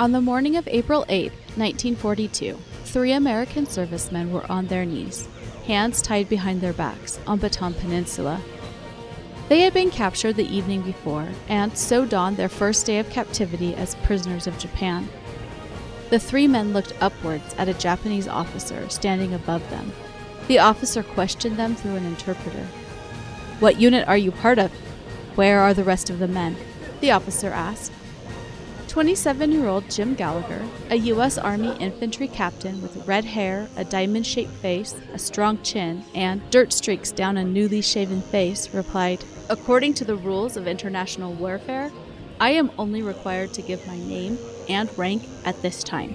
On the morning of April 8, 1942, three American servicemen were on their knees, hands tied behind their backs, on Bataan Peninsula. They had been captured the evening before, and so dawned their first day of captivity as prisoners of Japan. The three men looked upwards at a Japanese officer standing above them. The officer questioned them through an interpreter. What unit are you part of? Where are the rest of the men? The officer asked. 27 year old Jim Gallagher, a U.S. Army infantry captain with red hair, a diamond shaped face, a strong chin, and dirt streaks down a newly shaven face, replied, According to the rules of international warfare, I am only required to give my name and rank at this time.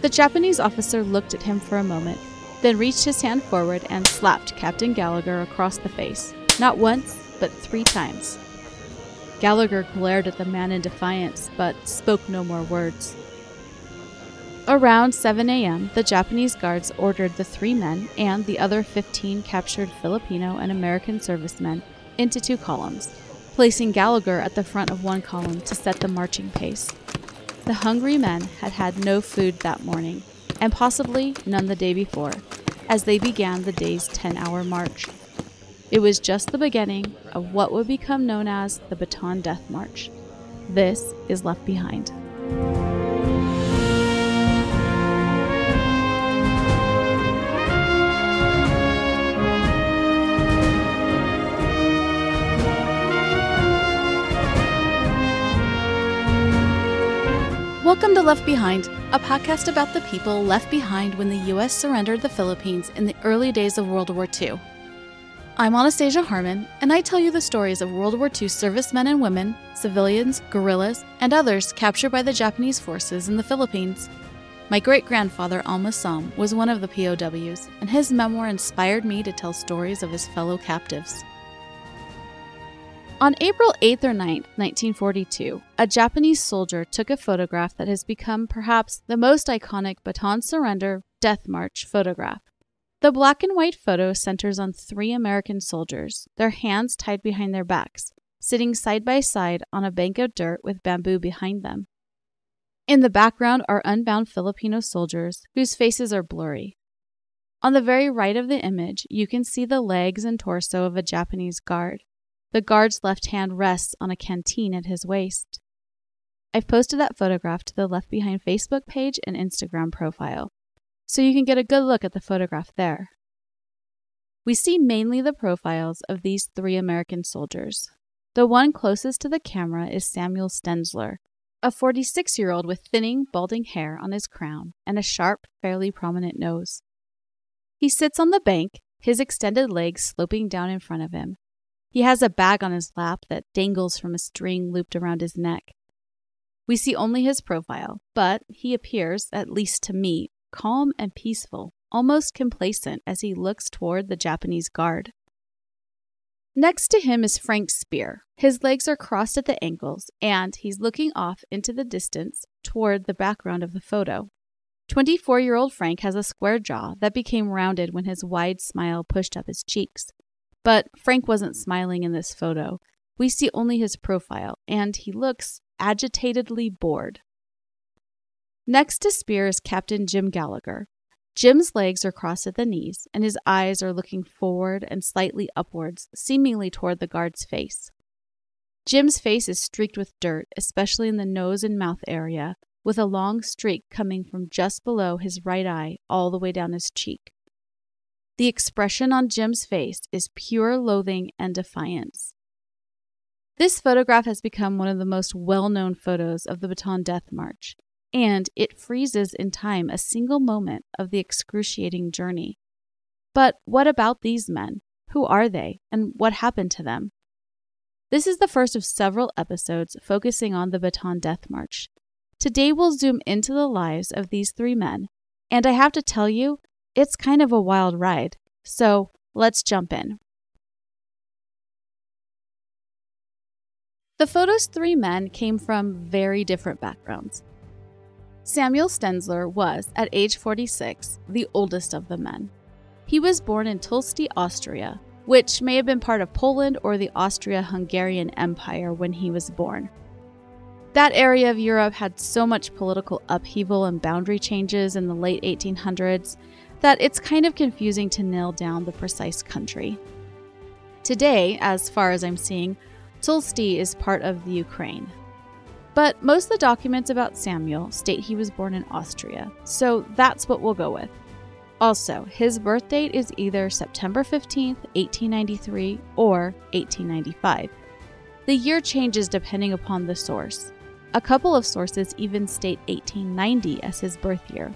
The Japanese officer looked at him for a moment, then reached his hand forward and slapped Captain Gallagher across the face, not once, but three times. Gallagher glared at the man in defiance, but spoke no more words. Around 7 a.m., the Japanese guards ordered the three men and the other 15 captured Filipino and American servicemen into two columns, placing Gallagher at the front of one column to set the marching pace. The hungry men had had no food that morning, and possibly none the day before, as they began the day's 10 hour march. It was just the beginning of what would become known as the Bataan Death March. This is Left Behind. Welcome to Left Behind, a podcast about the people left behind when the U.S. surrendered the Philippines in the early days of World War II. I'm Anastasia Harmon, and I tell you the stories of World War II servicemen and women, civilians, guerrillas, and others captured by the Japanese forces in the Philippines. My great grandfather, Alma Som, was one of the POWs, and his memoir inspired me to tell stories of his fellow captives. On April 8th or 9th, 1942, a Japanese soldier took a photograph that has become perhaps the most iconic Bataan Surrender Death March photograph. The black and white photo centers on three American soldiers, their hands tied behind their backs, sitting side by side on a bank of dirt with bamboo behind them. In the background are unbound Filipino soldiers whose faces are blurry. On the very right of the image, you can see the legs and torso of a Japanese guard. The guard's left hand rests on a canteen at his waist. I've posted that photograph to the Left Behind Facebook page and Instagram profile so you can get a good look at the photograph there. We see mainly the profiles of these three American soldiers. The one closest to the camera is Samuel Stenzler, a 46 year old with thinning, balding hair on his crown and a sharp, fairly prominent nose. He sits on the bank, his extended legs sloping down in front of him. He has a bag on his lap that dangles from a string looped around his neck. We see only his profile, but he appears, at least to me, calm and peaceful, almost complacent as he looks toward the Japanese guard. Next to him is Frank Spear. His legs are crossed at the ankles, and he's looking off into the distance toward the background of the photo. 24 year old Frank has a square jaw that became rounded when his wide smile pushed up his cheeks. But Frank wasn't smiling in this photo. We see only his profile, and he looks agitatedly bored. Next to Spear is Captain Jim Gallagher. Jim's legs are crossed at the knees, and his eyes are looking forward and slightly upwards, seemingly toward the guard's face. Jim's face is streaked with dirt, especially in the nose and mouth area, with a long streak coming from just below his right eye all the way down his cheek. The expression on Jim's face is pure loathing and defiance. This photograph has become one of the most well known photos of the Bataan Death March, and it freezes in time a single moment of the excruciating journey. But what about these men? Who are they, and what happened to them? This is the first of several episodes focusing on the Bataan Death March. Today we'll zoom into the lives of these three men, and I have to tell you, it's kind of a wild ride. So let's jump in. The photo's three men came from very different backgrounds. Samuel Stenzler was, at age 46, the oldest of the men. He was born in Tulsti, Austria, which may have been part of Poland or the Austria Hungarian Empire when he was born. That area of Europe had so much political upheaval and boundary changes in the late 1800s that it's kind of confusing to nail down the precise country. Today, as far as I'm seeing, Tulsti is part of the Ukraine. But most of the documents about Samuel state he was born in Austria, so that's what we'll go with. Also, his birth date is either September 15, 1893 or 1895. The year changes depending upon the source. A couple of sources even state 1890 as his birth year.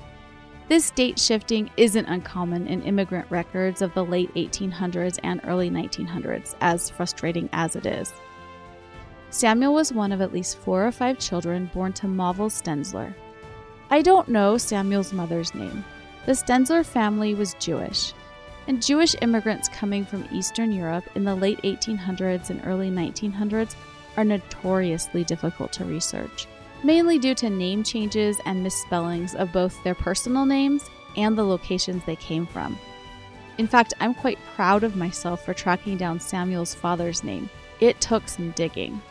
This date shifting isn't uncommon in immigrant records of the late 1800s and early 1900s, as frustrating as it is. Samuel was one of at least four or five children born to Mauval Stenzler. I don't know Samuel's mother's name. The Stenzler family was Jewish, and Jewish immigrants coming from Eastern Europe in the late 1800s and early 1900s are notoriously difficult to research, mainly due to name changes and misspellings of both their personal names and the locations they came from. In fact, I'm quite proud of myself for tracking down Samuel's father's name. It took some digging.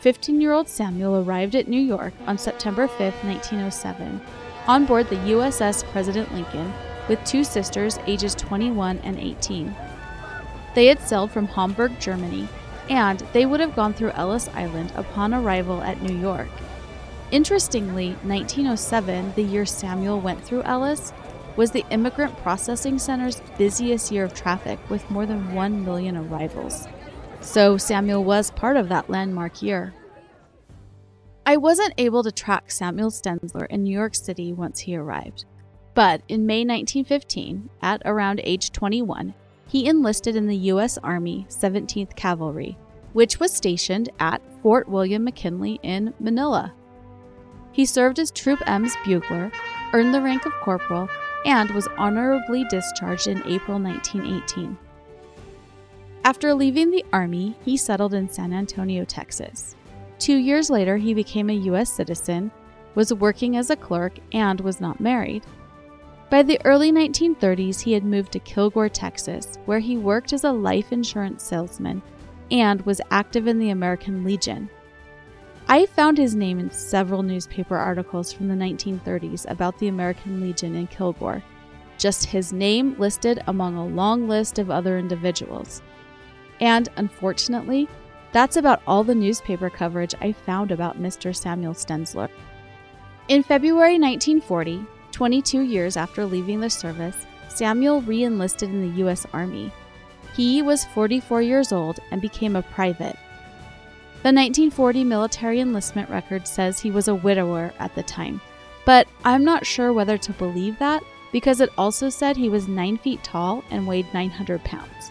15 year old Samuel arrived at New York on September 5, 1907, on board the USS President Lincoln with two sisters ages 21 and 18. They had sailed from Hamburg, Germany, and they would have gone through Ellis Island upon arrival at New York. Interestingly, 1907, the year Samuel went through Ellis, was the Immigrant Processing Center's busiest year of traffic with more than 1 million arrivals so Samuel was part of that landmark year. I wasn't able to track Samuel Stenzler in New York City once he arrived, but in May 1915, at around age 21, he enlisted in the U.S. Army 17th Cavalry, which was stationed at Fort William McKinley in Manila. He served as Troop M's bugler, earned the rank of corporal, and was honorably discharged in April 1918. After leaving the Army, he settled in San Antonio, Texas. Two years later, he became a U.S. citizen, was working as a clerk, and was not married. By the early 1930s, he had moved to Kilgore, Texas, where he worked as a life insurance salesman and was active in the American Legion. I found his name in several newspaper articles from the 1930s about the American Legion in Kilgore, just his name listed among a long list of other individuals. And unfortunately, that's about all the newspaper coverage I found about Mr. Samuel Stenzler. In February 1940, 22 years after leaving the service, Samuel re enlisted in the U.S. Army. He was 44 years old and became a private. The 1940 military enlistment record says he was a widower at the time, but I'm not sure whether to believe that because it also said he was 9 feet tall and weighed 900 pounds.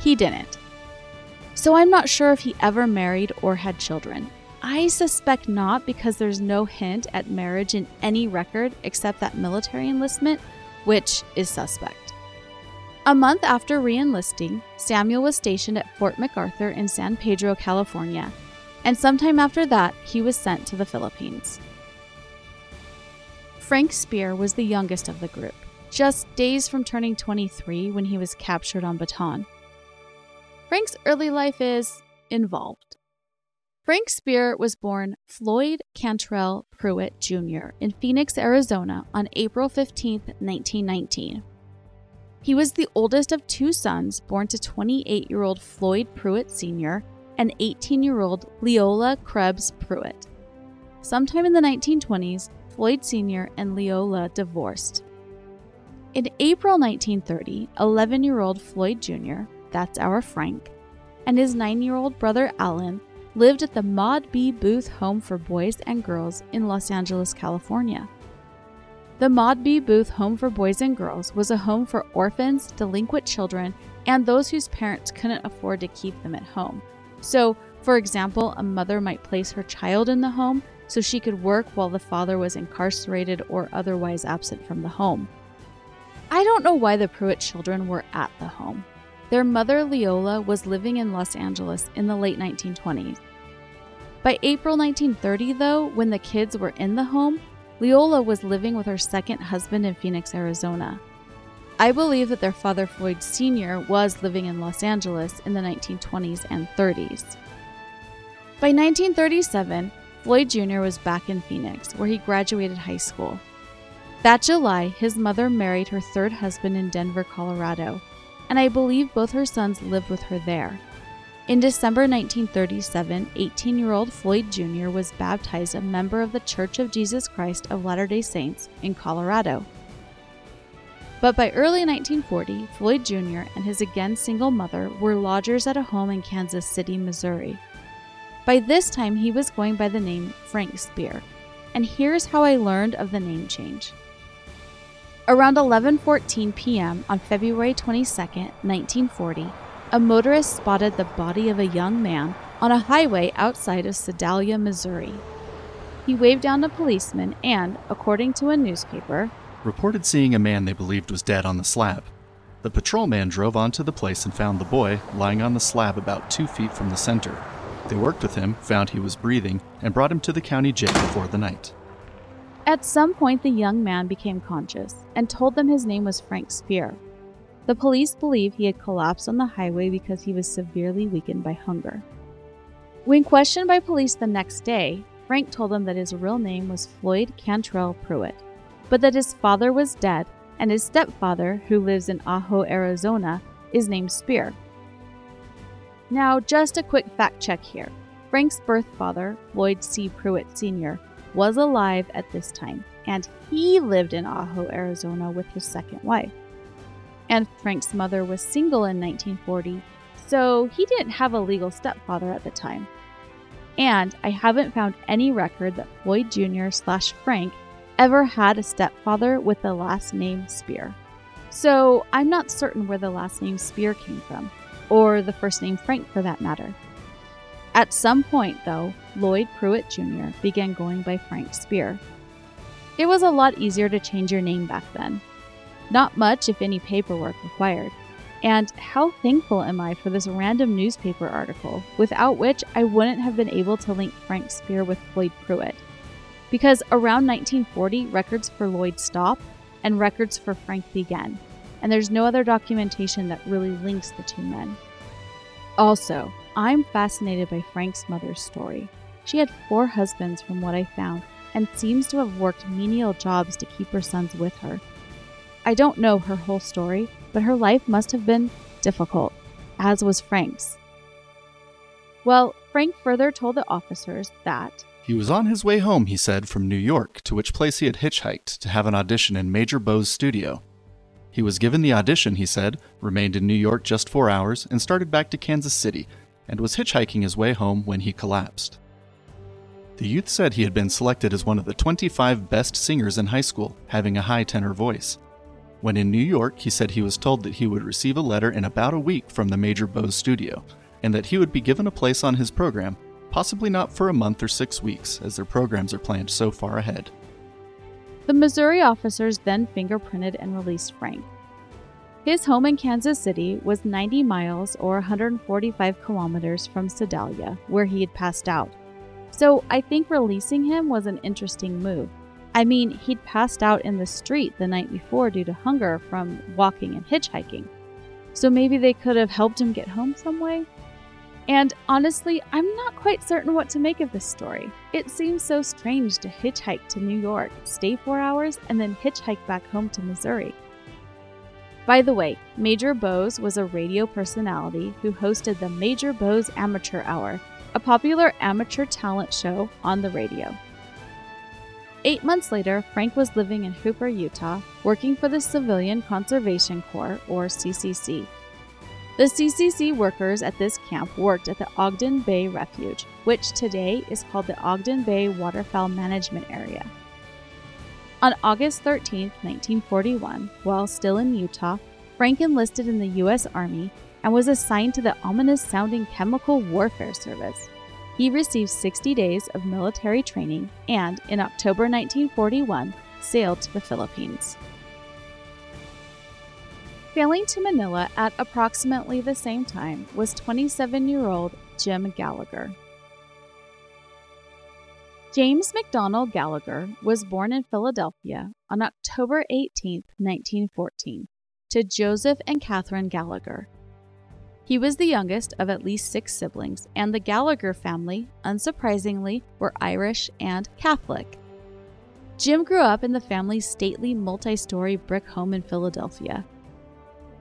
He didn't. So I'm not sure if he ever married or had children. I suspect not because there's no hint at marriage in any record except that military enlistment, which is suspect. A month after re enlisting, Samuel was stationed at Fort MacArthur in San Pedro, California, and sometime after that, he was sent to the Philippines. Frank Spear was the youngest of the group, just days from turning 23 when he was captured on Bataan. Frank's early life is involved. Frank Spear was born Floyd Cantrell Pruitt Jr. in Phoenix, Arizona on April 15, 1919. He was the oldest of two sons born to 28 year old Floyd Pruitt Sr. and 18 year old Leola Krebs Pruitt. Sometime in the 1920s, Floyd Sr. and Leola divorced. In April 1930, 11 year old Floyd Jr that's our Frank, and his nine year old brother Alan lived at the Maud B. Booth Home for Boys and Girls in Los Angeles, California. The Maud B. Booth Home for Boys and Girls was a home for orphans, delinquent children, and those whose parents couldn't afford to keep them at home. So, for example, a mother might place her child in the home so she could work while the father was incarcerated or otherwise absent from the home. I don't know why the Pruitt children were at the home. Their mother, Leola, was living in Los Angeles in the late 1920s. By April 1930, though, when the kids were in the home, Leola was living with her second husband in Phoenix, Arizona. I believe that their father, Floyd Sr., was living in Los Angeles in the 1920s and 30s. By 1937, Floyd Jr. was back in Phoenix, where he graduated high school. That July, his mother married her third husband in Denver, Colorado, and I believe both her sons lived with her there. In December 1937, 18 year old Floyd Jr. was baptized a member of the Church of Jesus Christ of Latter day Saints in Colorado. But by early 1940, Floyd Jr. and his again single mother were lodgers at a home in Kansas City, Missouri. By this time, he was going by the name Frank Spear, and here's how I learned of the name change. Around 11:14 p.m. on February 22, 1940, a motorist spotted the body of a young man on a highway outside of Sedalia, Missouri. He waved down a policeman and, according to a newspaper, reported seeing a man they believed was dead on the slab. The patrolman drove onto the place and found the boy lying on the slab about two feet from the center. They worked with him, found he was breathing, and brought him to the county jail for the night. At some point, the young man became conscious and told them his name was Frank Spear. The police believe he had collapsed on the highway because he was severely weakened by hunger. When questioned by police the next day, Frank told them that his real name was Floyd Cantrell Pruitt, but that his father was dead and his stepfather, who lives in Ajo, Arizona, is named Spear. Now, just a quick fact check here. Frank's birth father, Floyd C. Pruitt Sr., was alive at this time, and he lived in Ajo, Arizona with his second wife and Frank's mother was single in 1940, so he didn't have a legal stepfather at the time. And I haven't found any record that Floyd Jr. slash Frank ever had a stepfather with the last name Spear. So I'm not certain where the last name Spear came from, or the first name Frank for that matter. At some point, though, Floyd Pruitt Jr. began going by Frank Spear. It was a lot easier to change your name back then, not much, if any, paperwork required. And how thankful am I for this random newspaper article, without which I wouldn't have been able to link Frank Spear with Floyd Pruitt. Because around 1940, records for Floyd stopped and records for Frank began, and there's no other documentation that really links the two men. Also, I'm fascinated by Frank's mother's story. She had four husbands, from what I found, and seems to have worked menial jobs to keep her sons with her. I don't know her whole story, but her life must have been difficult, as was Frank's. Well, Frank further told the officers that he was on his way home, he said, from New York, to which place he had hitchhiked to have an audition in Major Bowes' studio. He was given the audition, he said, remained in New York just four hours, and started back to Kansas City, and was hitchhiking his way home when he collapsed. The youth said he had been selected as one of the 25 best singers in high school, having a high tenor voice. When in New York, he said he was told that he would receive a letter in about a week from the Major Bowes studio, and that he would be given a place on his program, possibly not for a month or six weeks, as their programs are planned so far ahead. The Missouri officers then fingerprinted and released Frank. His home in Kansas City was 90 miles or 145 kilometers from Sedalia, where he had passed out. So I think releasing him was an interesting move. I mean, he'd passed out in the street the night before due to hunger from walking and hitchhiking. So maybe they could have helped him get home some way? And honestly, I'm not quite certain what to make of this story. It seems so strange to hitchhike to New York, stay four hours, and then hitchhike back home to Missouri. By the way, Major Bowes was a radio personality who hosted the Major Bowes Amateur Hour, a popular amateur talent show on the radio. Eight months later, Frank was living in Hooper, Utah, working for the Civilian Conservation Corps, or CCC. The CCC workers at this camp worked at the Ogden Bay Refuge, which today is called the Ogden Bay Waterfowl Management Area. On August 13, 1941, while still in Utah, Frank enlisted in the U.S. Army and was assigned to the ominous sounding Chemical Warfare Service. He received 60 days of military training and, in October 1941, sailed to the Philippines. Sailing to Manila at approximately the same time was 27 year old Jim Gallagher. James McDonald Gallagher was born in Philadelphia on October 18, 1914, to Joseph and Catherine Gallagher. He was the youngest of at least six siblings, and the Gallagher family, unsurprisingly, were Irish and Catholic. Jim grew up in the family's stately multi story brick home in Philadelphia.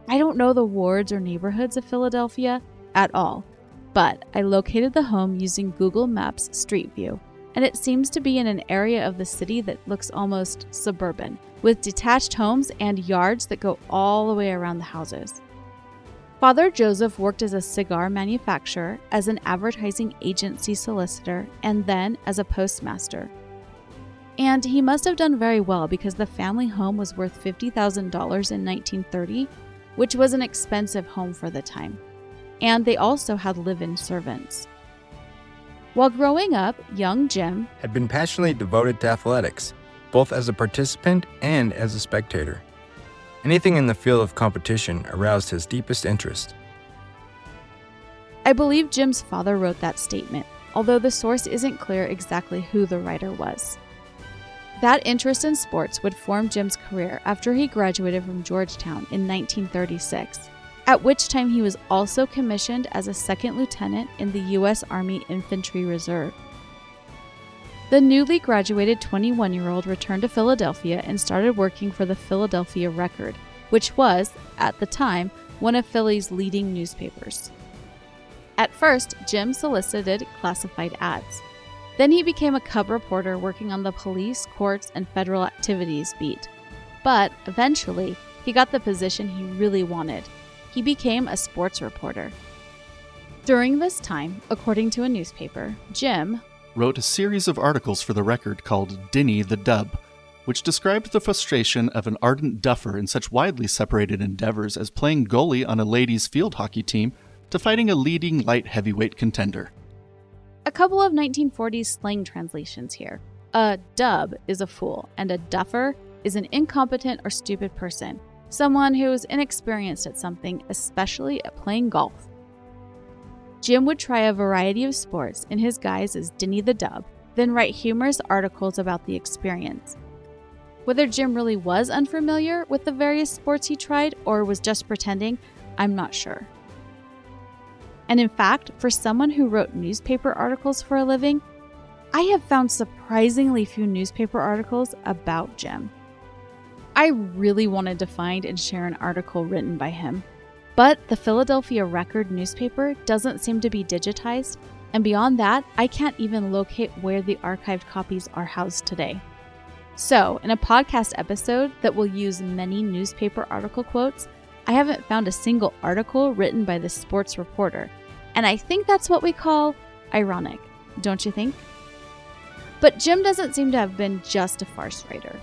I don't know the wards or neighborhoods of Philadelphia at all, but I located the home using Google Maps Street View, and it seems to be in an area of the city that looks almost suburban, with detached homes and yards that go all the way around the houses. Father Joseph worked as a cigar manufacturer, as an advertising agency solicitor, and then as a postmaster. And he must have done very well because the family home was worth $50,000 in 1930, which was an expensive home for the time. And they also had live in servants. While growing up, young Jim had been passionately devoted to athletics, both as a participant and as a spectator. Anything in the field of competition aroused his deepest interest. I believe Jim's father wrote that statement, although the source isn't clear exactly who the writer was. That interest in sports would form Jim's career after he graduated from Georgetown in 1936, at which time he was also commissioned as a second lieutenant in the U.S. Army Infantry Reserve. The newly graduated 21 year old returned to Philadelphia and started working for the Philadelphia Record, which was, at the time, one of Philly's leading newspapers. At first, Jim solicited classified ads. Then he became a cub reporter working on the police, courts, and federal activities beat. But eventually, he got the position he really wanted. He became a sports reporter. During this time, according to a newspaper, Jim, wrote a series of articles for the record called Dinny the Dub, which described the frustration of an ardent duffer in such widely separated endeavors as playing goalie on a ladies' field hockey team to fighting a leading light heavyweight contender. A couple of 1940s slang translations here. A dub is a fool, and a duffer is an incompetent or stupid person, someone who is inexperienced at something, especially at playing golf. Jim would try a variety of sports in his guise as Dinny the Dub, then write humorous articles about the experience. Whether Jim really was unfamiliar with the various sports he tried or was just pretending, I'm not sure. And in fact, for someone who wrote newspaper articles for a living, I have found surprisingly few newspaper articles about Jim. I really wanted to find and share an article written by him, but the Philadelphia Record newspaper doesn't seem to be digitized, and beyond that, I can't even locate where the archived copies are housed today. So, in a podcast episode that will use many newspaper article quotes, I haven't found a single article written by the sports reporter, and I think that's what we call ironic, don't you think? But Jim doesn't seem to have been just a farce writer.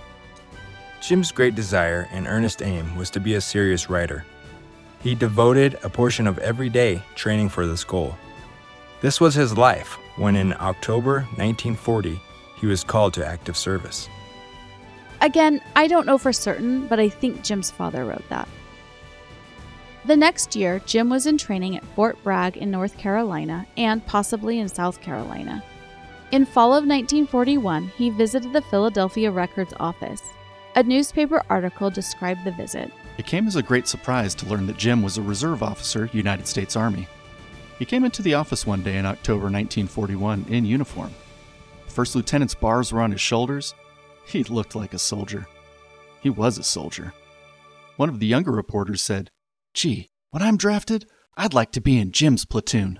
Jim's great desire and earnest aim was to be a serious writer. He devoted a portion of every day training for this goal. This was his life when, in October 1940, he was called to active service. Again, I don't know for certain, but I think Jim's father wrote that. The next year, Jim was in training at Fort Bragg in North Carolina and possibly in South Carolina. In fall of 1941, he visited the Philadelphia Records office. A newspaper article described the visit. It came as a great surprise to learn that Jim was a reserve officer, United States Army. He came into the office one day in October 1941 in uniform. First lieutenant's bars were on his shoulders. He looked like a soldier. He was a soldier. One of the younger reporters said, Gee, when I'm drafted, I'd like to be in Jim's platoon.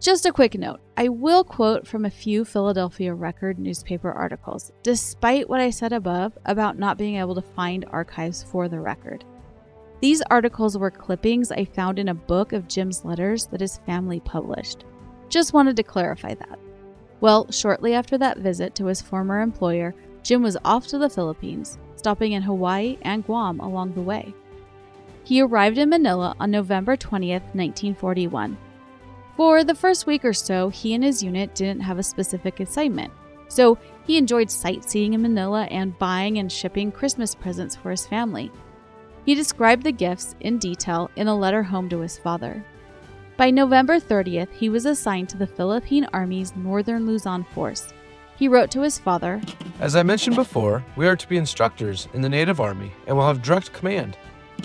Just a quick note I will quote from a few Philadelphia Record newspaper articles, despite what I said above about not being able to find archives for the record. These articles were clippings I found in a book of Jim's letters that his family published. Just wanted to clarify that. Well, shortly after that visit to his former employer, Jim was off to the Philippines, stopping in Hawaii and Guam along the way. He arrived in Manila on November 20, 1941, for the first week or so, he and his unit didn't have a specific assignment, so he enjoyed sightseeing in Manila and buying and shipping Christmas presents for his family. He described the gifts in detail in a letter home to his father. By November 30th, he was assigned to the Philippine Army's Northern Luzon Force. He wrote to his father As I mentioned before, we are to be instructors in the Native Army and will have direct command.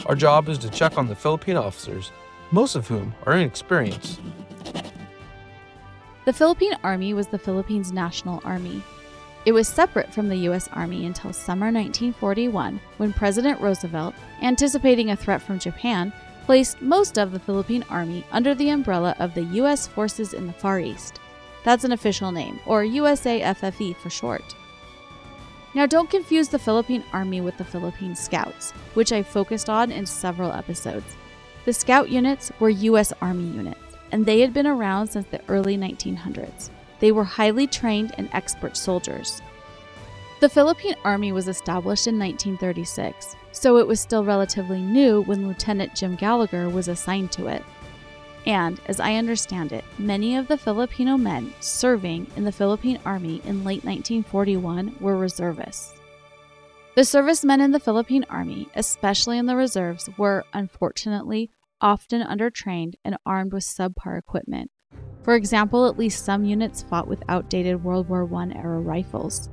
Our job is to check on the Philippine officers most of whom are inexperienced. The Philippine Army was the Philippines' national army. It was separate from the U.S. Army until summer 1941 when President Roosevelt, anticipating a threat from Japan, placed most of the Philippine Army under the umbrella of the U.S. forces in the Far East. That's an official name, or USAFFE for short. Now, don't confuse the Philippine Army with the Philippine Scouts, which I focused on in several episodes. The Scout units were U.S. Army units, and they had been around since the early 1900s. They were highly trained and expert soldiers. The Philippine Army was established in 1936, so it was still relatively new when Lieutenant Jim Gallagher was assigned to it. And, as I understand it, many of the Filipino men serving in the Philippine Army in late 1941 were reservists. The servicemen in the Philippine Army, especially in the reserves, were, unfortunately, often undertrained and armed with subpar equipment. For example, at least some units fought with outdated World War I era rifles.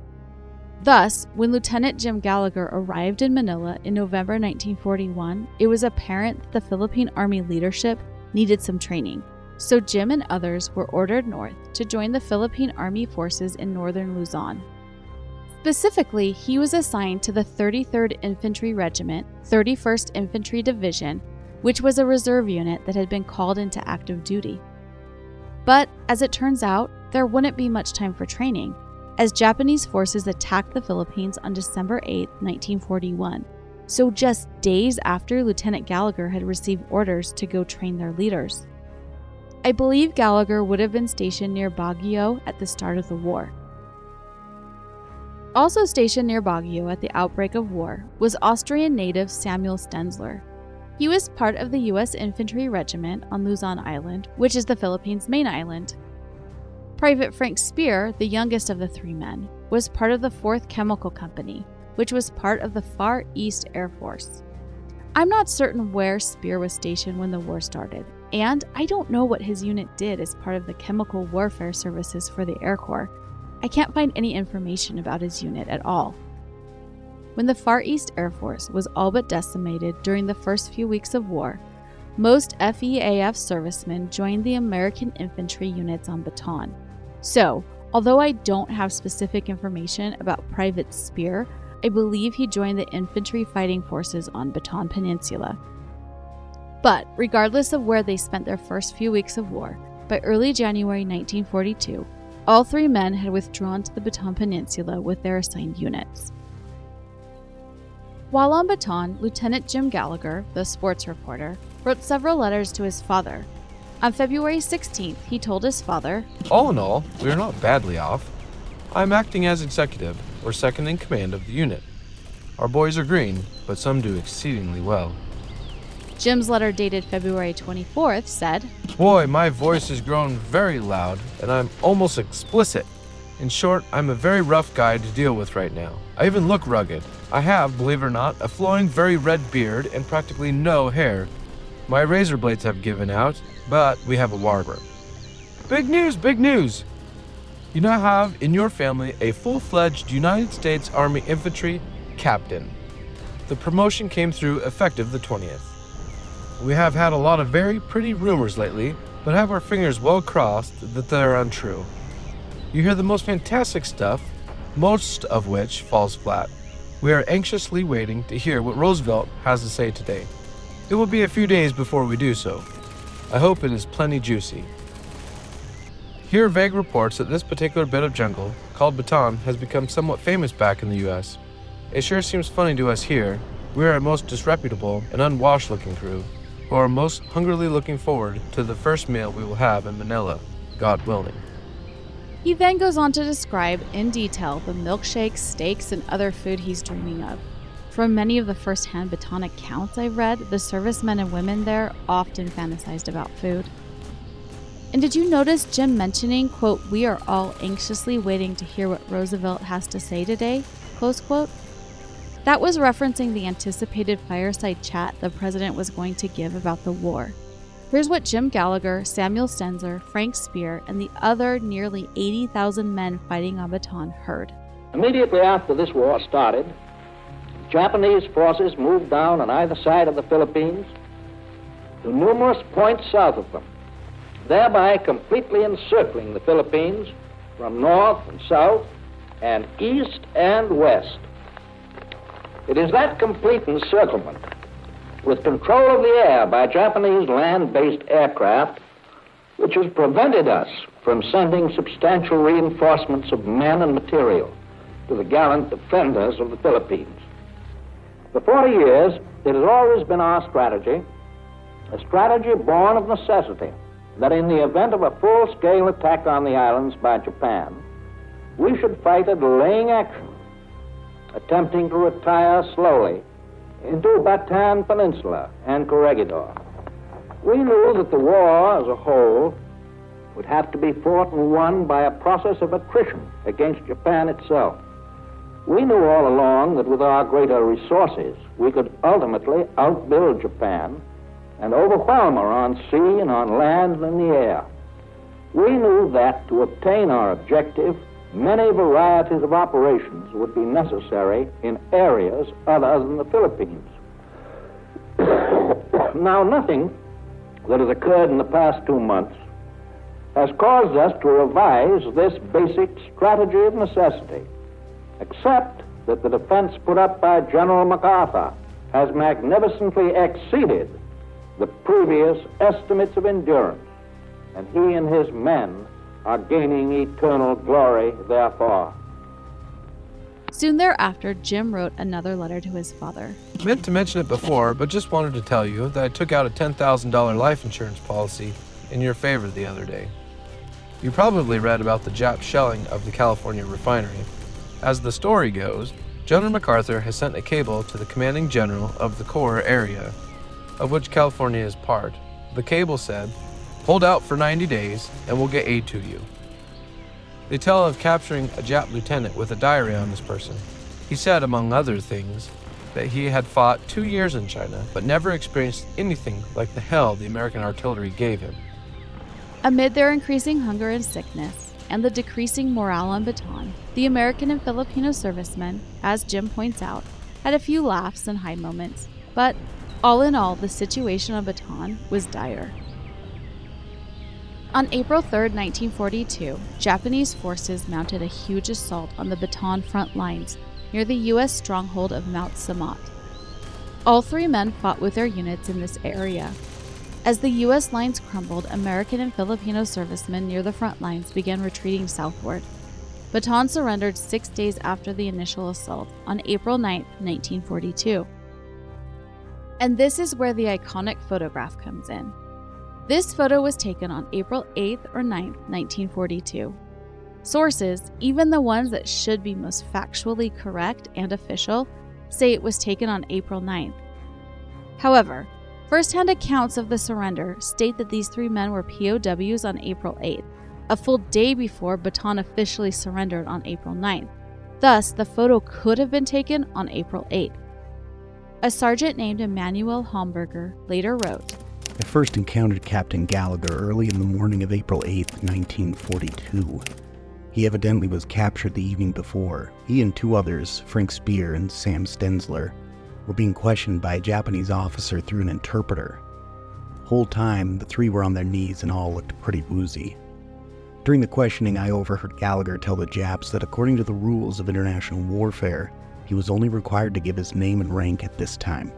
Thus, when Lieutenant Jim Gallagher arrived in Manila in November 1941, it was apparent that the Philippine Army leadership needed some training, so Jim and others were ordered north to join the Philippine Army forces in northern Luzon. Specifically, he was assigned to the 33rd Infantry Regiment, 31st Infantry Division, which was a reserve unit that had been called into active duty. But as it turns out, there wouldn't be much time for training, as Japanese forces attacked the Philippines on December 8, 1941 so just days after Lieutenant Gallagher had received orders to go train their leaders. I believe Gallagher would have been stationed near Baguio at the start of the war. Also stationed near Baguio at the outbreak of war was Austrian native Samuel Stenzler. He was part of the U.S. Infantry Regiment on Luzon Island, which is the Philippines' main island. Private Frank Spear, the youngest of the three men, was part of the 4th Chemical Company, which was part of the Far East Air Force. I'm not certain where Spear was stationed when the war started, and I don't know what his unit did as part of the chemical warfare services for the Air Corps. I can't find any information about his unit at all. When the Far East Air Force was all but decimated during the first few weeks of war, most FEAF servicemen joined the American infantry units on Bataan. So, although I don't have specific information about Private Spear, I believe he joined the infantry fighting forces on Bataan Peninsula. But regardless of where they spent their first few weeks of war, by early January 1942, all three men had withdrawn to the Bataan Peninsula with their assigned units. While on Bataan, Lieutenant Jim Gallagher, the sports reporter, wrote several letters to his father. On February 16th, he told his father, All in all, we are not badly off. I'm acting as executive, or second in command of the unit. Our boys are green, but some do exceedingly well. Jim's letter dated February 24th said, Boy, my voice has grown very loud, and I'm almost explicit. In short, I'm a very rough guy to deal with right now. I even look rugged. I have, believe it or not, a flowing, very red beard and practically no hair. My razor blades have given out, but we have a barber. Big news, big news! You now have in your family a full fledged United States Army infantry captain. The promotion came through effective the 20th. We have had a lot of very pretty rumors lately, but have our fingers well crossed that they are untrue. You hear the most fantastic stuff, most of which falls flat. We are anxiously waiting to hear what Roosevelt has to say today. It will be a few days before we do so. I hope it is plenty juicy. Hear vague reports that this particular bit of jungle, called Bataan, has become somewhat famous back in the US. It sure seems funny to us here. We are a most disreputable and unwashed looking crew, who are most hungrily looking forward to the first meal we will have in Manila, God willing. He then goes on to describe in detail the milkshakes, steaks, and other food he's dreaming of. From many of the first hand Bataan accounts I've read, the servicemen and women there often fantasized about food. And did you notice Jim mentioning, quote, we are all anxiously waiting to hear what Roosevelt has to say today, close quote? That was referencing the anticipated fireside chat the president was going to give about the war. Here's what Jim Gallagher, Samuel Stenzler, Frank Spear, and the other nearly 80,000 men fighting on Bataan heard. Immediately after this war started, Japanese forces moved down on either side of the Philippines to numerous points south of them, thereby completely encircling the Philippines from north and south and east and west. It is that complete encirclement, with control of the air by Japanese land based aircraft, which has prevented us from sending substantial reinforcements of men and material to the gallant defenders of the Philippines. For 40 years, it has always been our strategy, a strategy born of necessity, that in the event of a full scale attack on the islands by Japan, we should fight a delaying action, attempting to retire slowly into Bataan Peninsula and Corregidor. We knew that the war as a whole would have to be fought and won by a process of attrition against Japan itself. We knew all along that with our greater resources, we could ultimately outbuild Japan and overwhelm her on sea and on land and in the air. We knew that to obtain our objective, many varieties of operations would be necessary in areas other than the Philippines. now, nothing that has occurred in the past two months has caused us to revise this basic strategy of necessity, except that the defense put up by General MacArthur has magnificently exceeded the previous estimates of endurance, and he and his men are gaining eternal glory therefore. Soon thereafter, Jim wrote another letter to his father. Meant to mention it before, but just wanted to tell you that I took out a $10,000 life insurance policy in your favor the other day. You probably read about the Jap shelling of the California refinery. As the story goes, General MacArthur has sent a cable to the commanding general of the Corps area, of which California is part. The cable said, Hold out for 90 days and we'll get aid to you. They tell of capturing a Jap lieutenant with a diary on his person. He said, among other things, that he had fought two years in China but never experienced anything like the hell the American artillery gave him. Amid their increasing hunger and sickness and the decreasing morale on Bataan, the American and Filipino servicemen, as Jim points out, had a few laughs and high moments, but all in all, the situation on Bataan was dire. On April 3, 1942, Japanese forces mounted a huge assault on the Bataan front lines near the U.S. stronghold of Mount Samat. All three men fought with their units in this area. As the U.S. lines crumbled, American and Filipino servicemen near the front lines began retreating southward. Bataan surrendered six days after the initial assault on April 9, 1942. And this is where the iconic photograph comes in. This photo was taken on April 8th or 9th, 1942. Sources, even the ones that should be most factually correct and official, say it was taken on April 9th. However, first hand accounts of the surrender state that these three men were POWs on April 8th, a full day before Bataan officially surrendered on April 9th. Thus, the photo could have been taken on April 8th. A sergeant named Emmanuel Homburger later wrote I first encountered Captain Gallagher early in the morning of April 8, 1942. He evidently was captured the evening before. He and two others, Frank Spear and Sam Stenzler, were being questioned by a Japanese officer through an interpreter. Whole time, the three were on their knees and all looked pretty woozy. During the questioning, I overheard Gallagher tell the Japs that according to the rules of international warfare, he was only required to give his name and rank at this time.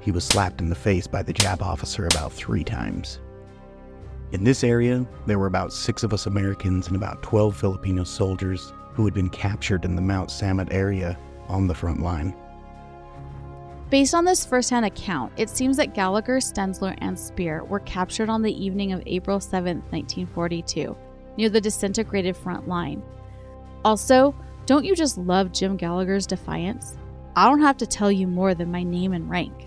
He was slapped in the face by the Jap officer about three times. In this area, there were about six of us Americans and about 12 Filipino soldiers who had been captured in the Mount Samat area on the front line. Based on this first-hand account, it seems that Gallagher, Stenzler, and Spear were captured on the evening of April 7, 1942, near the disintegrated front line. Also, don't you just love Jim Gallagher's defiance? I don't have to tell you more than my name and rank.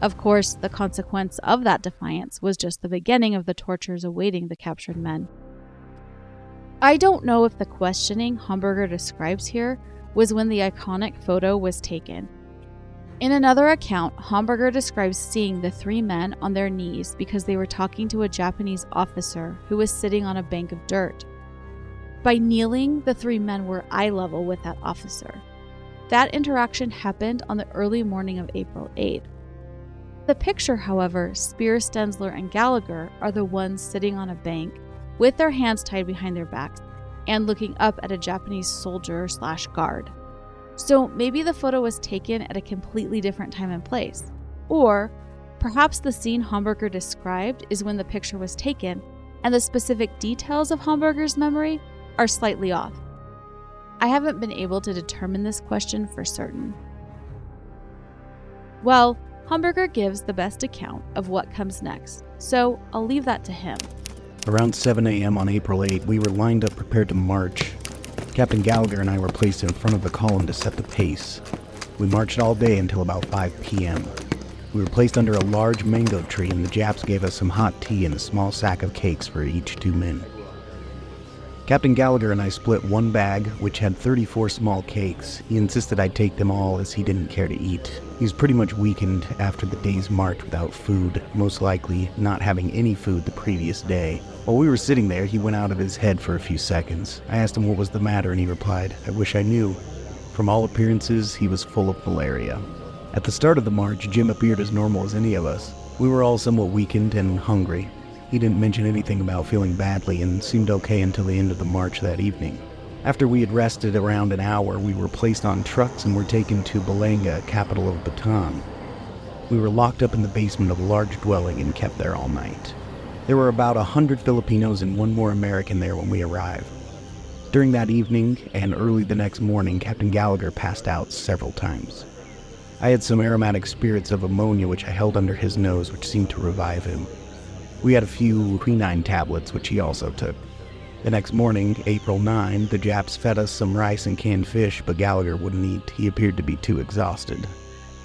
Of course, the consequence of that defiance was just the beginning of the tortures awaiting the captured men. I don't know if the questioning Homburger describes here was when the iconic photo was taken. In another account, Homburger describes seeing the three men on their knees because they were talking to a Japanese officer who was sitting on a bank of dirt. By kneeling, the three men were eye level with that officer. That interaction happened on the early morning of April 8th. The picture, however, Spear, Stenzler, and Gallagher are the ones sitting on a bank with their hands tied behind their backs and looking up at a Japanese soldier slash guard. So maybe the photo was taken at a completely different time and place. Or perhaps the scene Homburger described is when the picture was taken, and the specific details of Homburger's memory are slightly off. I haven't been able to determine this question for certain. Well, Homburger gives the best account of what comes next, so I'll leave that to him. Around 7 a.m. on April 8, we were lined up prepared to march. Captain Gallagher and I were placed in front of the column to set the pace. We marched all day until about 5 p.m. We were placed under a large mango tree, and the Japs gave us some hot tea and a small sack of cakes for each two men. Captain Gallagher and I split one bag, which had 34 small cakes. He insisted I take them all as he didn't care to eat. He was pretty much weakened after the day's march without food, most likely not having any food the previous day. While we were sitting there, he went out of his head for a few seconds. I asked him what was the matter, and he replied, I wish I knew. From all appearances, he was full of malaria. At the start of the march, Jim appeared as normal as any of us. We were all somewhat weakened and hungry. He didn't mention anything about feeling badly and seemed okay until the end of the march that evening. After we had rested around an hour, we were placed on trucks and were taken to Balanga, capital of Bataan. We were locked up in the basement of a large dwelling and kept there all night. There were about a hundred Filipinos and one more American there when we arrived. During that evening and early the next morning, Captain Gallagher passed out several times. I had some aromatic spirits of ammonia which I held under his nose, which seemed to revive him. We had a few quinine tablets, which he also took. The next morning, April 9, the Japs fed us some rice and canned fish, but Gallagher wouldn't eat. He appeared to be too exhausted.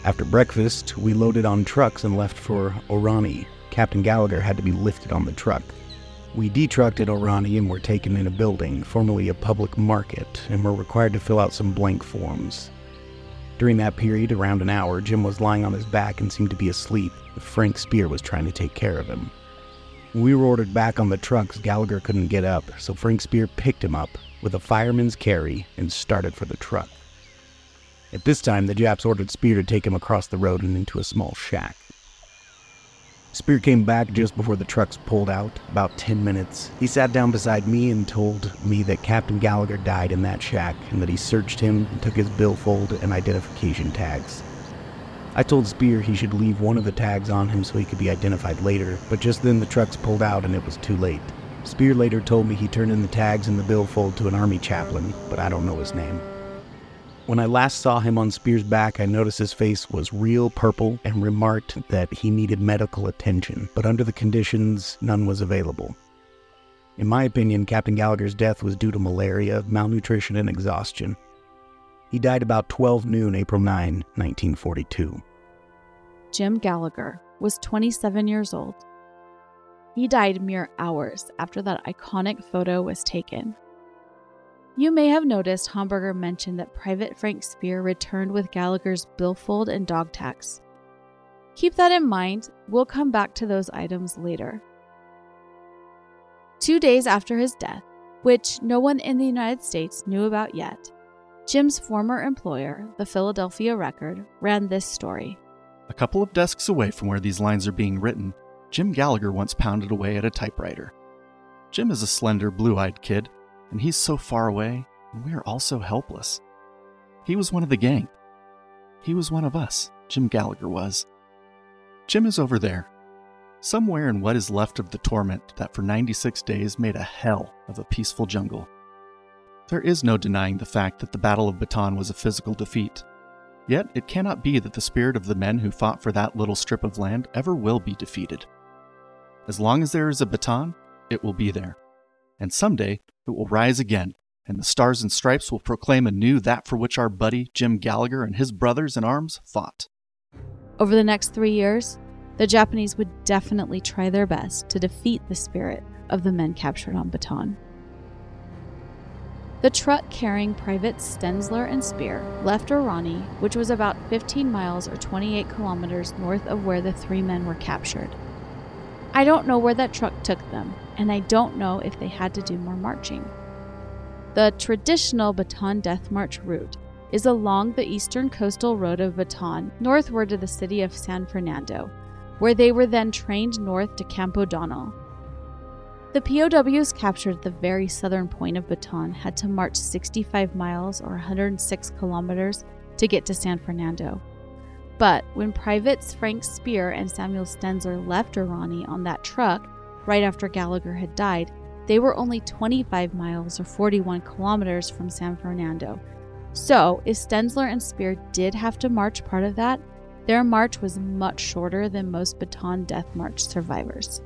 After breakfast, we loaded on trucks and left for Orani. Captain Gallagher had to be lifted on the truck. We detrucked at Orani and were taken in a building, formerly a public market, and were required to fill out some blank forms. During that period, around an hour, Jim was lying on his back and seemed to be asleep. Frank Spear was trying to take care of him. We were ordered back on the trucks, Gallagher couldn't get up, so Frank Spear picked him up with a fireman's carry and started for the truck. At this time, the Japs ordered Spear to take him across the road and into a small shack. Spear came back just before the trucks pulled out, about 10 minutes. He sat down beside me and told me that Captain Gallagher died in that shack and that he searched him and took his billfold and identification tags. I told Spear he should leave one of the tags on him so he could be identified later, but just then the trucks pulled out and it was too late. Spear later told me he turned in the tags and the billfold to an army chaplain, but I don't know his name. When I last saw him on Spear's back, I noticed his face was real purple and remarked that he needed medical attention, but under the conditions, none was available. In my opinion, Captain Gallagher's death was due to malaria, malnutrition, and exhaustion. He died about 12 noon, April 9, 1942. Jim Gallagher was 27 years old. He died mere hours after that iconic photo was taken. You may have noticed Homburger mentioned that Private Frank Spear returned with Gallagher's billfold and dog tags. Keep that in mind, we'll come back to those items later. Two days after his death, which no one in the United States knew about yet, Jim's former employer, the Philadelphia Record, ran this story. A couple of desks away from where these lines are being written, Jim Gallagher once pounded away at a typewriter. Jim is a slender, blue eyed kid and he's so far away, and we are all so helpless. He was one of the gang. He was one of us, Jim Gallagher was. Jim is over there, somewhere in what is left of the torment that for 96 days made a hell of a peaceful jungle. There is no denying the fact that the Battle of Bataan was a physical defeat. Yet it cannot be that the spirit of the men who fought for that little strip of land ever will be defeated. As long as there is a Bataan, it will be there. And someday it will rise again, and the stars and stripes will proclaim anew that for which our buddy Jim Gallagher and his brothers in arms fought. Over the next three years, the Japanese would definitely try their best to defeat the spirit of the men captured on Bataan. The truck carrying Privates Stenzler and Spear left Orani, which was about 15 miles or 28 kilometers north of where the three men were captured. I don't know where that truck took them, and I don't know if they had to do more marching. The traditional Bataan Death March route is along the eastern coastal road of Bataan, northward to the city of San Fernando, where they were then trained north to Campo O'Donnell. The POWs captured at the very southern point of Bataan had to march 65 miles or 106 kilometers to get to San Fernando. But when Privates Frank Spear and Samuel Stenzler left Orani on that truck right after Gallagher had died, they were only 25 miles or 41 kilometers from San Fernando. So, if Stenzler and Spear did have to march part of that, their march was much shorter than most Bataan Death March survivors.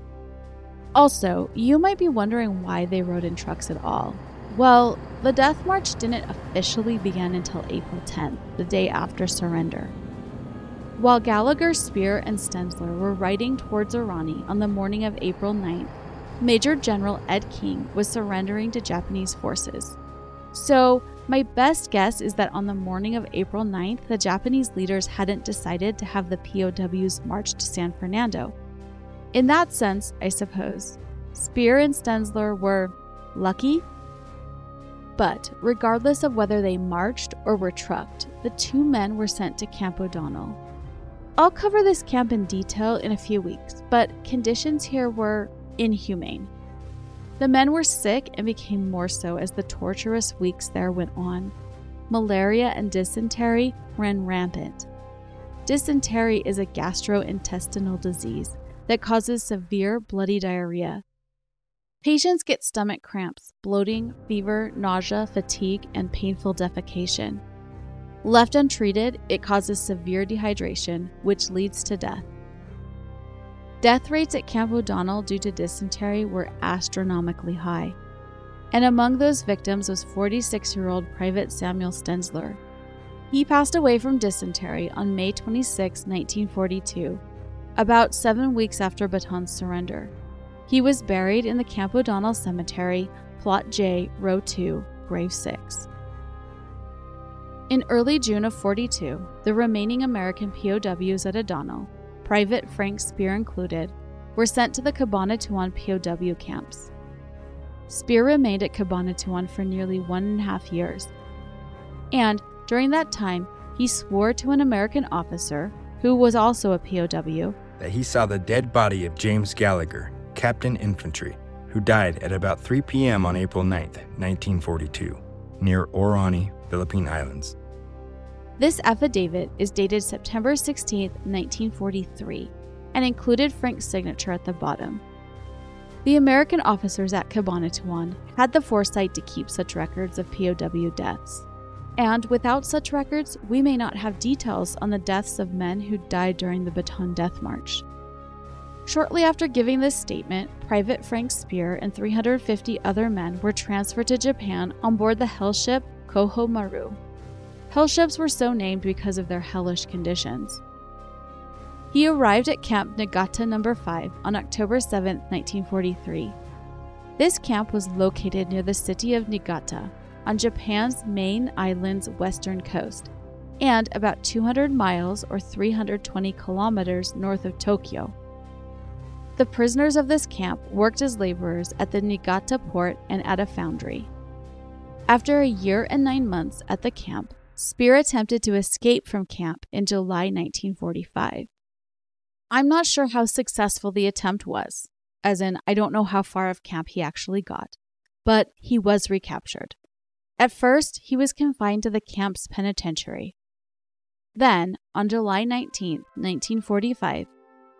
Also, you might be wondering why they rode in trucks at all. Well, the Death March didn't officially begin until April 10th, the day after surrender. While Gallagher, Spear, and Stenzler were riding towards Orani on the morning of April 9th, Major General Ed King was surrendering to Japanese forces. So, my best guess is that on the morning of April 9th, the Japanese leaders hadn't decided to have the POWs march to San Fernando. In that sense, I suppose, Spear and Stenzler were lucky. But regardless of whether they marched or were trucked, the two men were sent to Camp O'Donnell, I'll cover this camp in detail in a few weeks, but conditions here were inhumane. The men were sick and became more so as the torturous weeks there went on. Malaria and dysentery ran rampant. Dysentery is a gastrointestinal disease that causes severe bloody diarrhea. Patients get stomach cramps, bloating, fever, nausea, fatigue, and painful defecation. Left untreated, it causes severe dehydration, which leads to death. Death rates at Camp O'Donnell due to dysentery were astronomically high. And among those victims was 46 year old Private Samuel Stenzler. He passed away from dysentery on May 26, 1942, about seven weeks after Bataan's surrender. He was buried in the Camp O'Donnell Cemetery, Plot J, Row 2, Grave 6. In early June of 42, the remaining American POWs at O'Donnell, Private Frank Spear included, were sent to the Cabanatuan POW camps. Spear remained at Cabanatuan for nearly one and a half years. And during that time, he swore to an American officer, who was also a POW, that he saw the dead body of James Gallagher, Captain Infantry, who died at about 3 p.m. on April 9, 1942, near Orani, Philippine Islands. This affidavit is dated September 16, 1943, and included Frank's signature at the bottom. The American officers at Cabanatuan had the foresight to keep such records of POW deaths. And without such records, we may not have details on the deaths of men who died during the Bataan Death March. Shortly after giving this statement, Private Frank Spear and 350 other men were transferred to Japan on board the hell ship Koho Maru. Hell ships were so named because of their hellish conditions. He arrived at Camp Niigata No. 5 on October 7, 1943. This camp was located near the city of Niigata on Japan's main island's western coast and about 200 miles or 320 kilometers north of Tokyo. The prisoners of this camp worked as laborers at the Niigata port and at a foundry. After a year and nine months at the camp, Spear attempted to escape from camp in July 1945. I'm not sure how successful the attempt was, as in, I don't know how far of camp he actually got, but he was recaptured. At first, he was confined to the camp's penitentiary. Then, on July 19, 1945,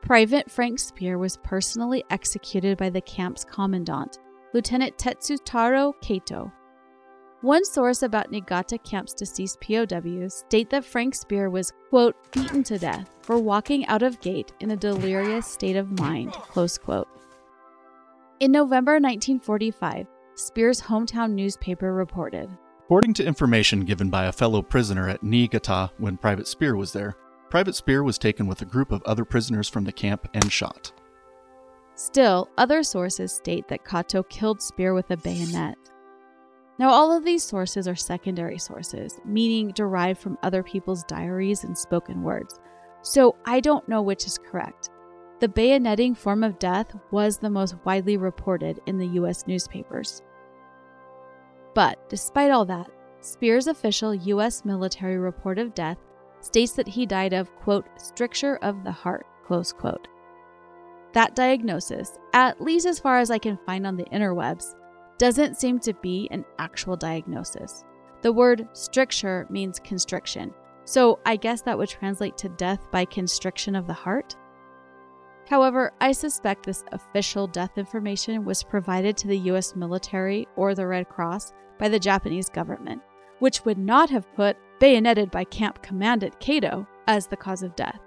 Private Frank Spear was personally executed by the camp's commandant, Lieutenant Tetsutaro Kato, one source about Niigata camp's deceased POWs state that Frank Spear was, quote, beaten to death for walking out of gate in a delirious state of mind, close quote. In November 1945, Spear's hometown newspaper reported According to information given by a fellow prisoner at Niigata when Private Spear was there, Private Spear was taken with a group of other prisoners from the camp and shot. Still, other sources state that Kato killed Spear with a bayonet. Now, all of these sources are secondary sources, meaning derived from other people's diaries and spoken words. So I don't know which is correct. The bayoneting form of death was the most widely reported in the US newspapers. But despite all that, Spear's official US military report of death states that he died of, quote, stricture of the heart, close quote, that diagnosis, at least as far as I can find on the interwebs, doesn't seem to be an actual diagnosis. The word stricture means constriction, so I guess that would translate to death by constriction of the heart. However, I suspect this official death information was provided to the US military or the Red Cross by the Japanese government, which would not have put bayoneted by Camp Commandant Kato as the cause of death.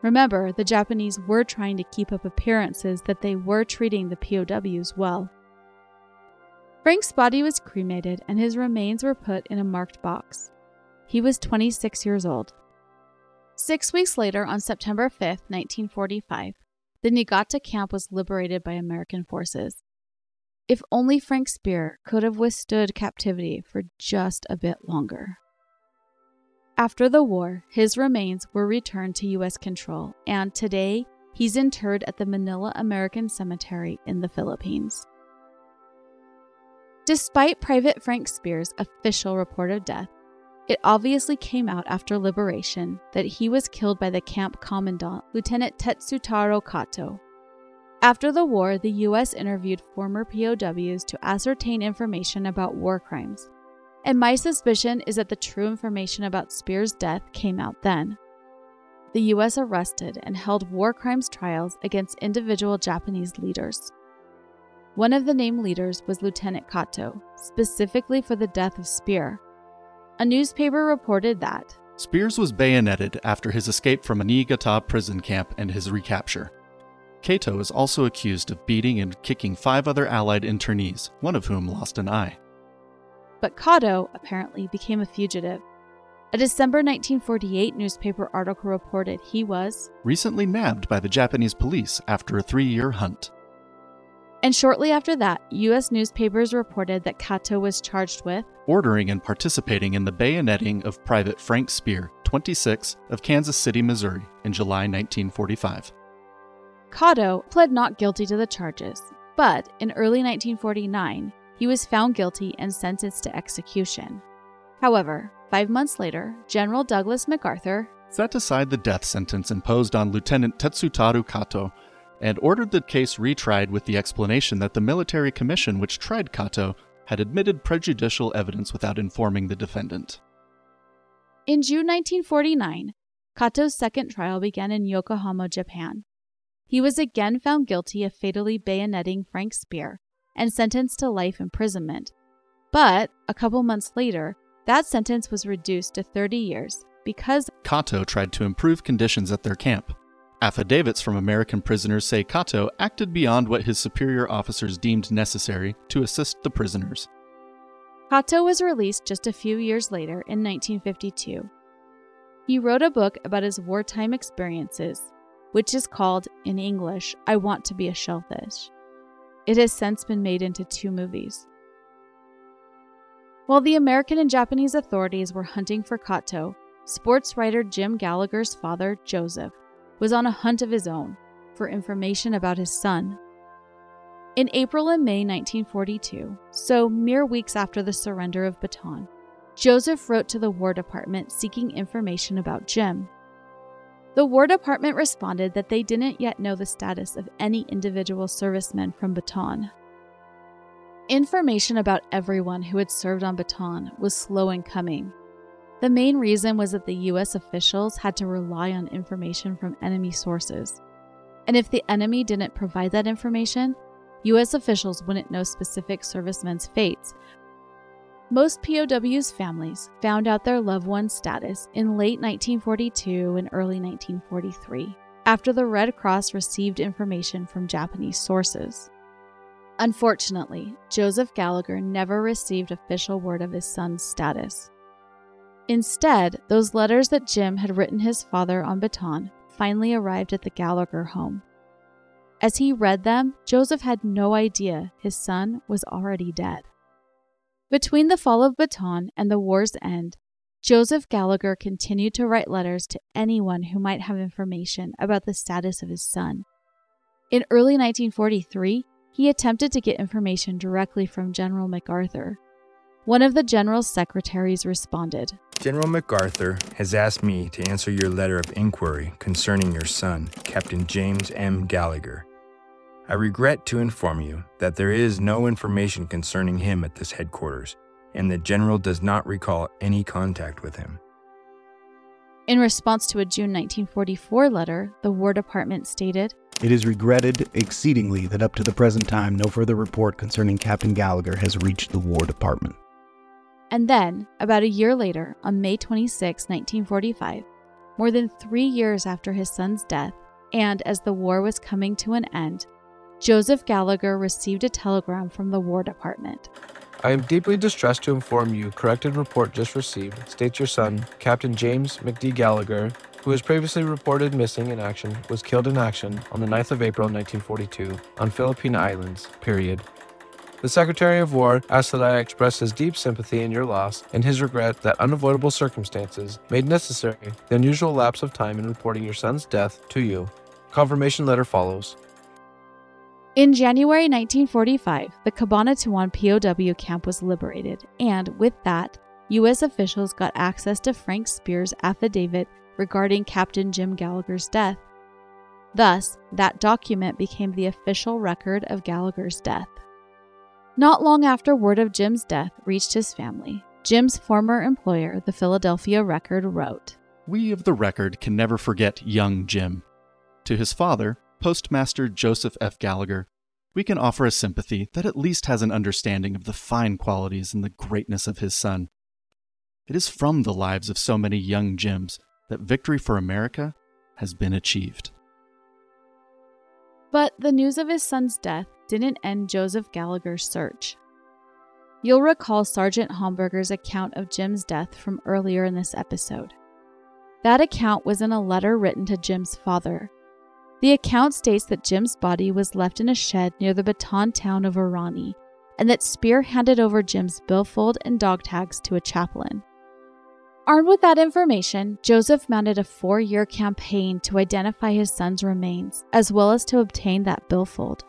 Remember, the Japanese were trying to keep up appearances that they were treating the POWs well. Frank's body was cremated and his remains were put in a marked box. He was 26 years old. Six weeks later, on September 5, 1945, the Niigata camp was liberated by American forces. If only Frank Spear could have withstood captivity for just a bit longer. After the war, his remains were returned to U.S. control, and today he's interred at the Manila American Cemetery in the Philippines. Despite Private Frank Spear's official report of death, it obviously came out after liberation that he was killed by the camp commandant, Lieutenant Tetsutaro Kato. After the war, the U.S. interviewed former POWs to ascertain information about war crimes. And my suspicion is that the true information about Spear's death came out then. The U.S. arrested and held war crimes trials against individual Japanese leaders. One of the named leaders was Lieutenant Kato, specifically for the death of Spear, a newspaper reported that Spears was bayoneted after his escape from a Niigata prison camp and his recapture. Kato is also accused of beating and kicking five other Allied internees, one of whom lost an eye. But Kato apparently became a fugitive. A December 1948 newspaper article reported he was recently nabbed by the Japanese police after a three year hunt. And shortly after that, U.S. newspapers reported that Kato was charged with ordering and participating in the bayoneting of Private Frank Spear, 26, of Kansas City, Missouri, in July 1945. Kato pled not guilty to the charges, but in early 1949, he was found guilty and sentenced to execution. However, five months later, General Douglas MacArthur set aside the death sentence imposed on Lieutenant Tetsutaro Kato and ordered the case retried with the explanation that the military commission which tried Kato had admitted prejudicial evidence without informing the defendant. In June 1949, Kato's second trial began in Yokohama, Japan. He was again found guilty of fatally bayoneting Frank Spear and sentenced to life imprisonment. But a couple months later, that sentence was reduced to 30 years because Kato tried to improve conditions at their camp. Affidavits from American prisoners say Kato acted beyond what his superior officers deemed necessary to assist the prisoners. Kato was released just a few years later in 1952. He wrote a book about his wartime experiences, which is called, in English, I Want to Be a Shellfish. It has since been made into two movies. While the American and Japanese authorities were hunting for Kato, sports writer Jim Gallagher's father, Joseph, was on a hunt of his own for information about his son. In April and May 1942, so mere weeks after the surrender of Bataan, Joseph wrote to the War Department seeking information about Jim. The War Department responded that they didn't yet know the status of any individual servicemen from Bataan. Information about everyone who had served on Bataan was slow in coming, the main reason was that the US officials had to rely on information from enemy sources. And if the enemy didn't provide that information, US officials wouldn't know specific servicemen's fates. Most POWs' families found out their loved one's status in late 1942 and early 1943, after the Red Cross received information from Japanese sources. Unfortunately, Joseph Gallagher never received official word of his son's status. Instead, those letters that Jim had written his father on Bataan finally arrived at the Gallagher home. As he read them, Joseph had no idea his son was already dead. Between the fall of Bataan and the war's end, Joseph Gallagher continued to write letters to anyone who might have information about the status of his son. In early 1943, he attempted to get information directly from General MacArthur. One of the general's secretaries responded General MacArthur has asked me to answer your letter of inquiry concerning your son, Captain James M. Gallagher. I regret to inform you that there is no information concerning him at this headquarters, and the General does not recall any contact with him. In response to a June 1944 letter, the War Department stated It is regretted exceedingly that up to the present time no further report concerning Captain Gallagher has reached the War Department. And then, about a year later, on May 26, 1945, more than three years after his son's death, and as the war was coming to an end, Joseph Gallagher received a telegram from the War Department. I am deeply distressed to inform you corrected report just received states your son, Captain James McD. Gallagher, who was previously reported missing in action, was killed in action on the 9th of April 1942 on Philippine Islands, period. The Secretary of War asks that I express his deep sympathy in your loss and his regret that unavoidable circumstances made necessary the unusual lapse of time in reporting your son's death to you. Confirmation letter follows. In January 1945, the Cabanatuan POW camp was liberated, and with that, U.S. officials got access to Frank Spear's affidavit regarding Captain Jim Gallagher's death. Thus, that document became the official record of Gallagher's death. Not long after word of Jim's death reached his family, Jim's former employer, the Philadelphia Record, wrote We of the Record can never forget young Jim. To his father, Postmaster Joseph F. Gallagher, we can offer a sympathy that at least has an understanding of the fine qualities and the greatness of his son. It is from the lives of so many young Jims that victory for America has been achieved. But the news of his son's death didn't end Joseph Gallagher's search. You'll recall Sergeant Homberger's account of Jim's death from earlier in this episode. That account was in a letter written to Jim's father. The account states that Jim's body was left in a shed near the Bataan town of Orani, and that Spear handed over Jim's billfold and dog tags to a chaplain. Armed with that information, Joseph mounted a four year campaign to identify his son's remains, as well as to obtain that billfold.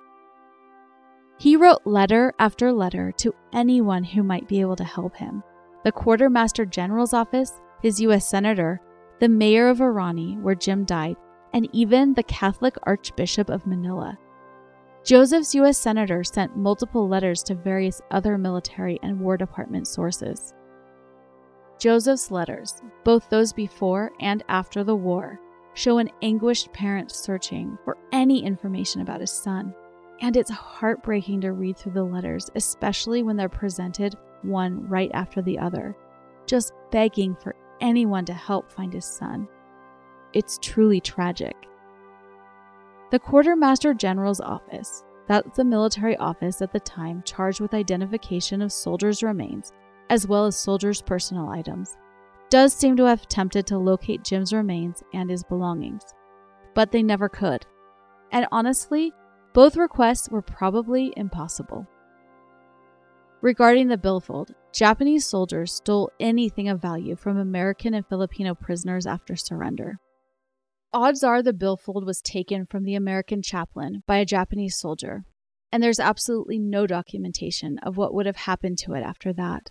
He wrote letter after letter to anyone who might be able to help him the Quartermaster General's office, his U.S. Senator, the mayor of Orani, where Jim died, and even the Catholic Archbishop of Manila. Joseph's U.S. Senator sent multiple letters to various other military and War Department sources. Joseph's letters, both those before and after the war, show an anguished parent searching for any information about his son. And it's heartbreaking to read through the letters, especially when they're presented one right after the other, just begging for anyone to help find his son. It's truly tragic. The Quartermaster General's office, that's the military office at the time charged with identification of soldiers' remains, as well as soldiers' personal items, does seem to have attempted to locate Jim's remains and his belongings. But they never could. And honestly, both requests were probably impossible. Regarding the billfold, Japanese soldiers stole anything of value from American and Filipino prisoners after surrender. Odds are the billfold was taken from the American chaplain by a Japanese soldier, and there's absolutely no documentation of what would have happened to it after that.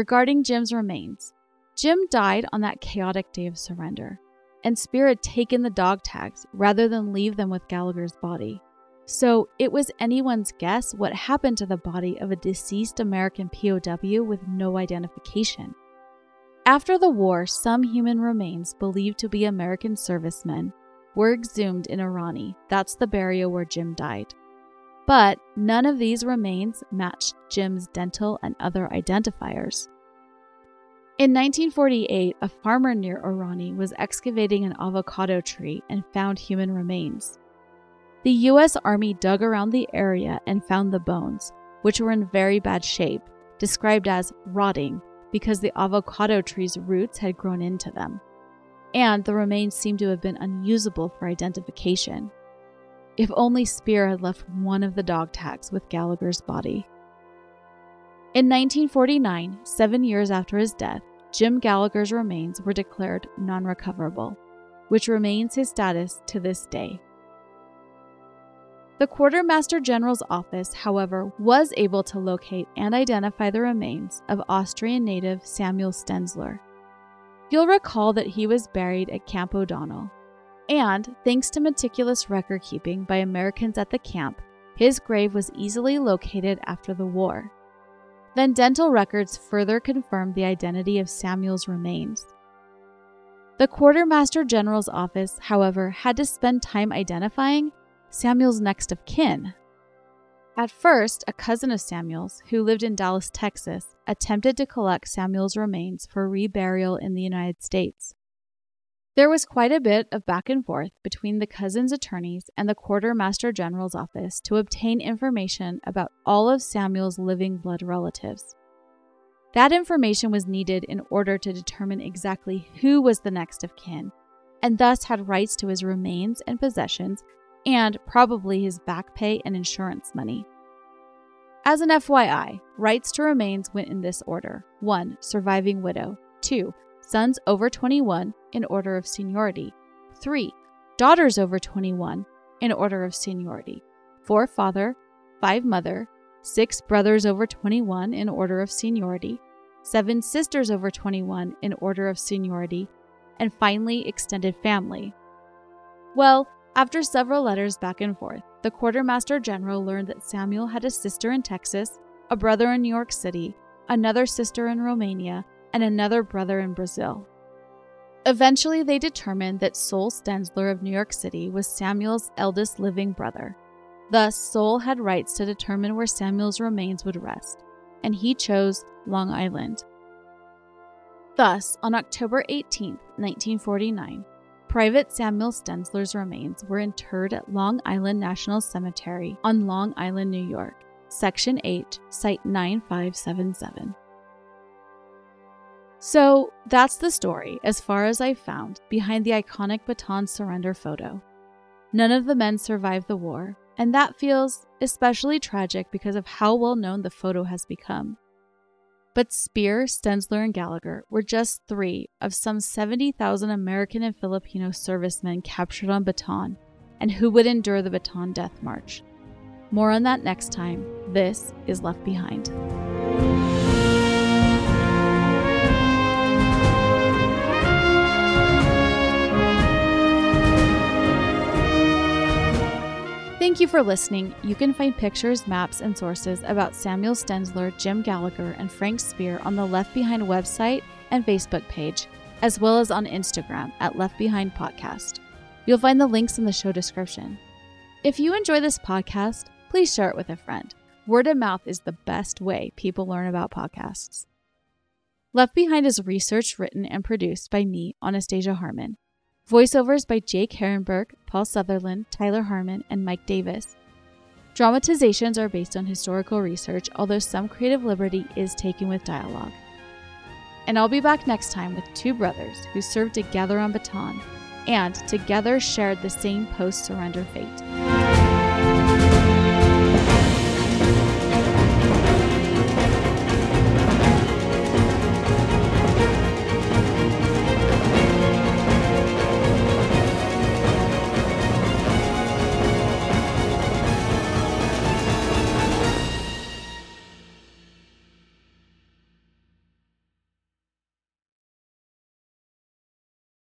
Regarding Jim's remains, Jim died on that chaotic day of surrender, and Spear had taken the dog tags rather than leave them with Gallagher's body. So it was anyone's guess what happened to the body of a deceased American POW with no identification. After the war, some human remains believed to be American servicemen were exhumed in Orani. That's the burial where Jim died. But none of these remains matched Jim's dental and other identifiers. In 1948, a farmer near Orani was excavating an avocado tree and found human remains. The U.S. Army dug around the area and found the bones, which were in very bad shape, described as rotting because the avocado tree's roots had grown into them. And the remains seemed to have been unusable for identification. If only Spear had left one of the dog tags with Gallagher's body. In 1949, seven years after his death, Jim Gallagher's remains were declared non recoverable, which remains his status to this day. The Quartermaster General's office, however, was able to locate and identify the remains of Austrian native Samuel Stenzler. You'll recall that he was buried at Camp O'Donnell, And thanks to meticulous record keeping by Americans at the camp, his grave was easily located after the war. Then dental records further confirmed the identity of Samuel's remains. The Quartermaster General's office, however, had to spend time identifying Samuel's next of kin. At first, a cousin of Samuel's, who lived in Dallas, Texas, attempted to collect Samuel's remains for reburial in the United States. There was quite a bit of back and forth between the cousin's attorneys and the Quartermaster General's office to obtain information about all of Samuel's living blood relatives. That information was needed in order to determine exactly who was the next of kin, and thus had rights to his remains and possessions, and probably his back pay and insurance money. As an FYI, rights to remains went in this order 1. Surviving widow, 2 sons over 21 in order of seniority, 3. Daughters over 21 in order of seniority, 4. Father, 5. Mother, 6. Brothers over 21 in order of seniority, 7. Sisters over 21 in order of seniority, and finally, extended family. Well, after several letters back and forth, the quartermaster general learned that Samuel had a sister in Texas, a brother in New York City, another sister in Romania, and another brother in Brazil. Eventually, they determined that Sol Stenzler of New York City was Samuel's eldest living brother. Thus, Sol had rights to determine where Samuel's remains would rest, and he chose Long Island. Thus, on October 18, 1949, Private Samuel Stenzler's remains were interred at Long Island National Cemetery on Long Island, New York, Section 8, Site 9577. So that's the story, as far as I've found, behind the iconic Bataan surrender photo. None of the men survived the war, and that feels especially tragic because of how well known the photo has become. But Spear, Stenzler, and Gallagher were just three of some 70,000 American and Filipino servicemen captured on Bataan and who would endure the Bataan Death March. More on that next time. This is Left Behind. Thank you for listening. You can find pictures, maps, and sources about Samuel Stenzler, Jim Gallagher, and Frank Spear on the Left Behind website and Facebook page, as well as on Instagram at Left Behind Podcast. You'll find the links in the show description. If you enjoy this podcast, please share it with a friend. Word of mouth is the best way people learn about podcasts. Left Behind is researched, written, and produced by me, Anastasia Harmon. Voiceovers by Jake Herrenberg, Paul Sutherland, Tyler Harmon, and Mike Davis. Dramatizations are based on historical research, although some creative liberty is taken with dialogue. And I'll be back next time with two brothers who served together on Bataan and together shared the same post surrender fate.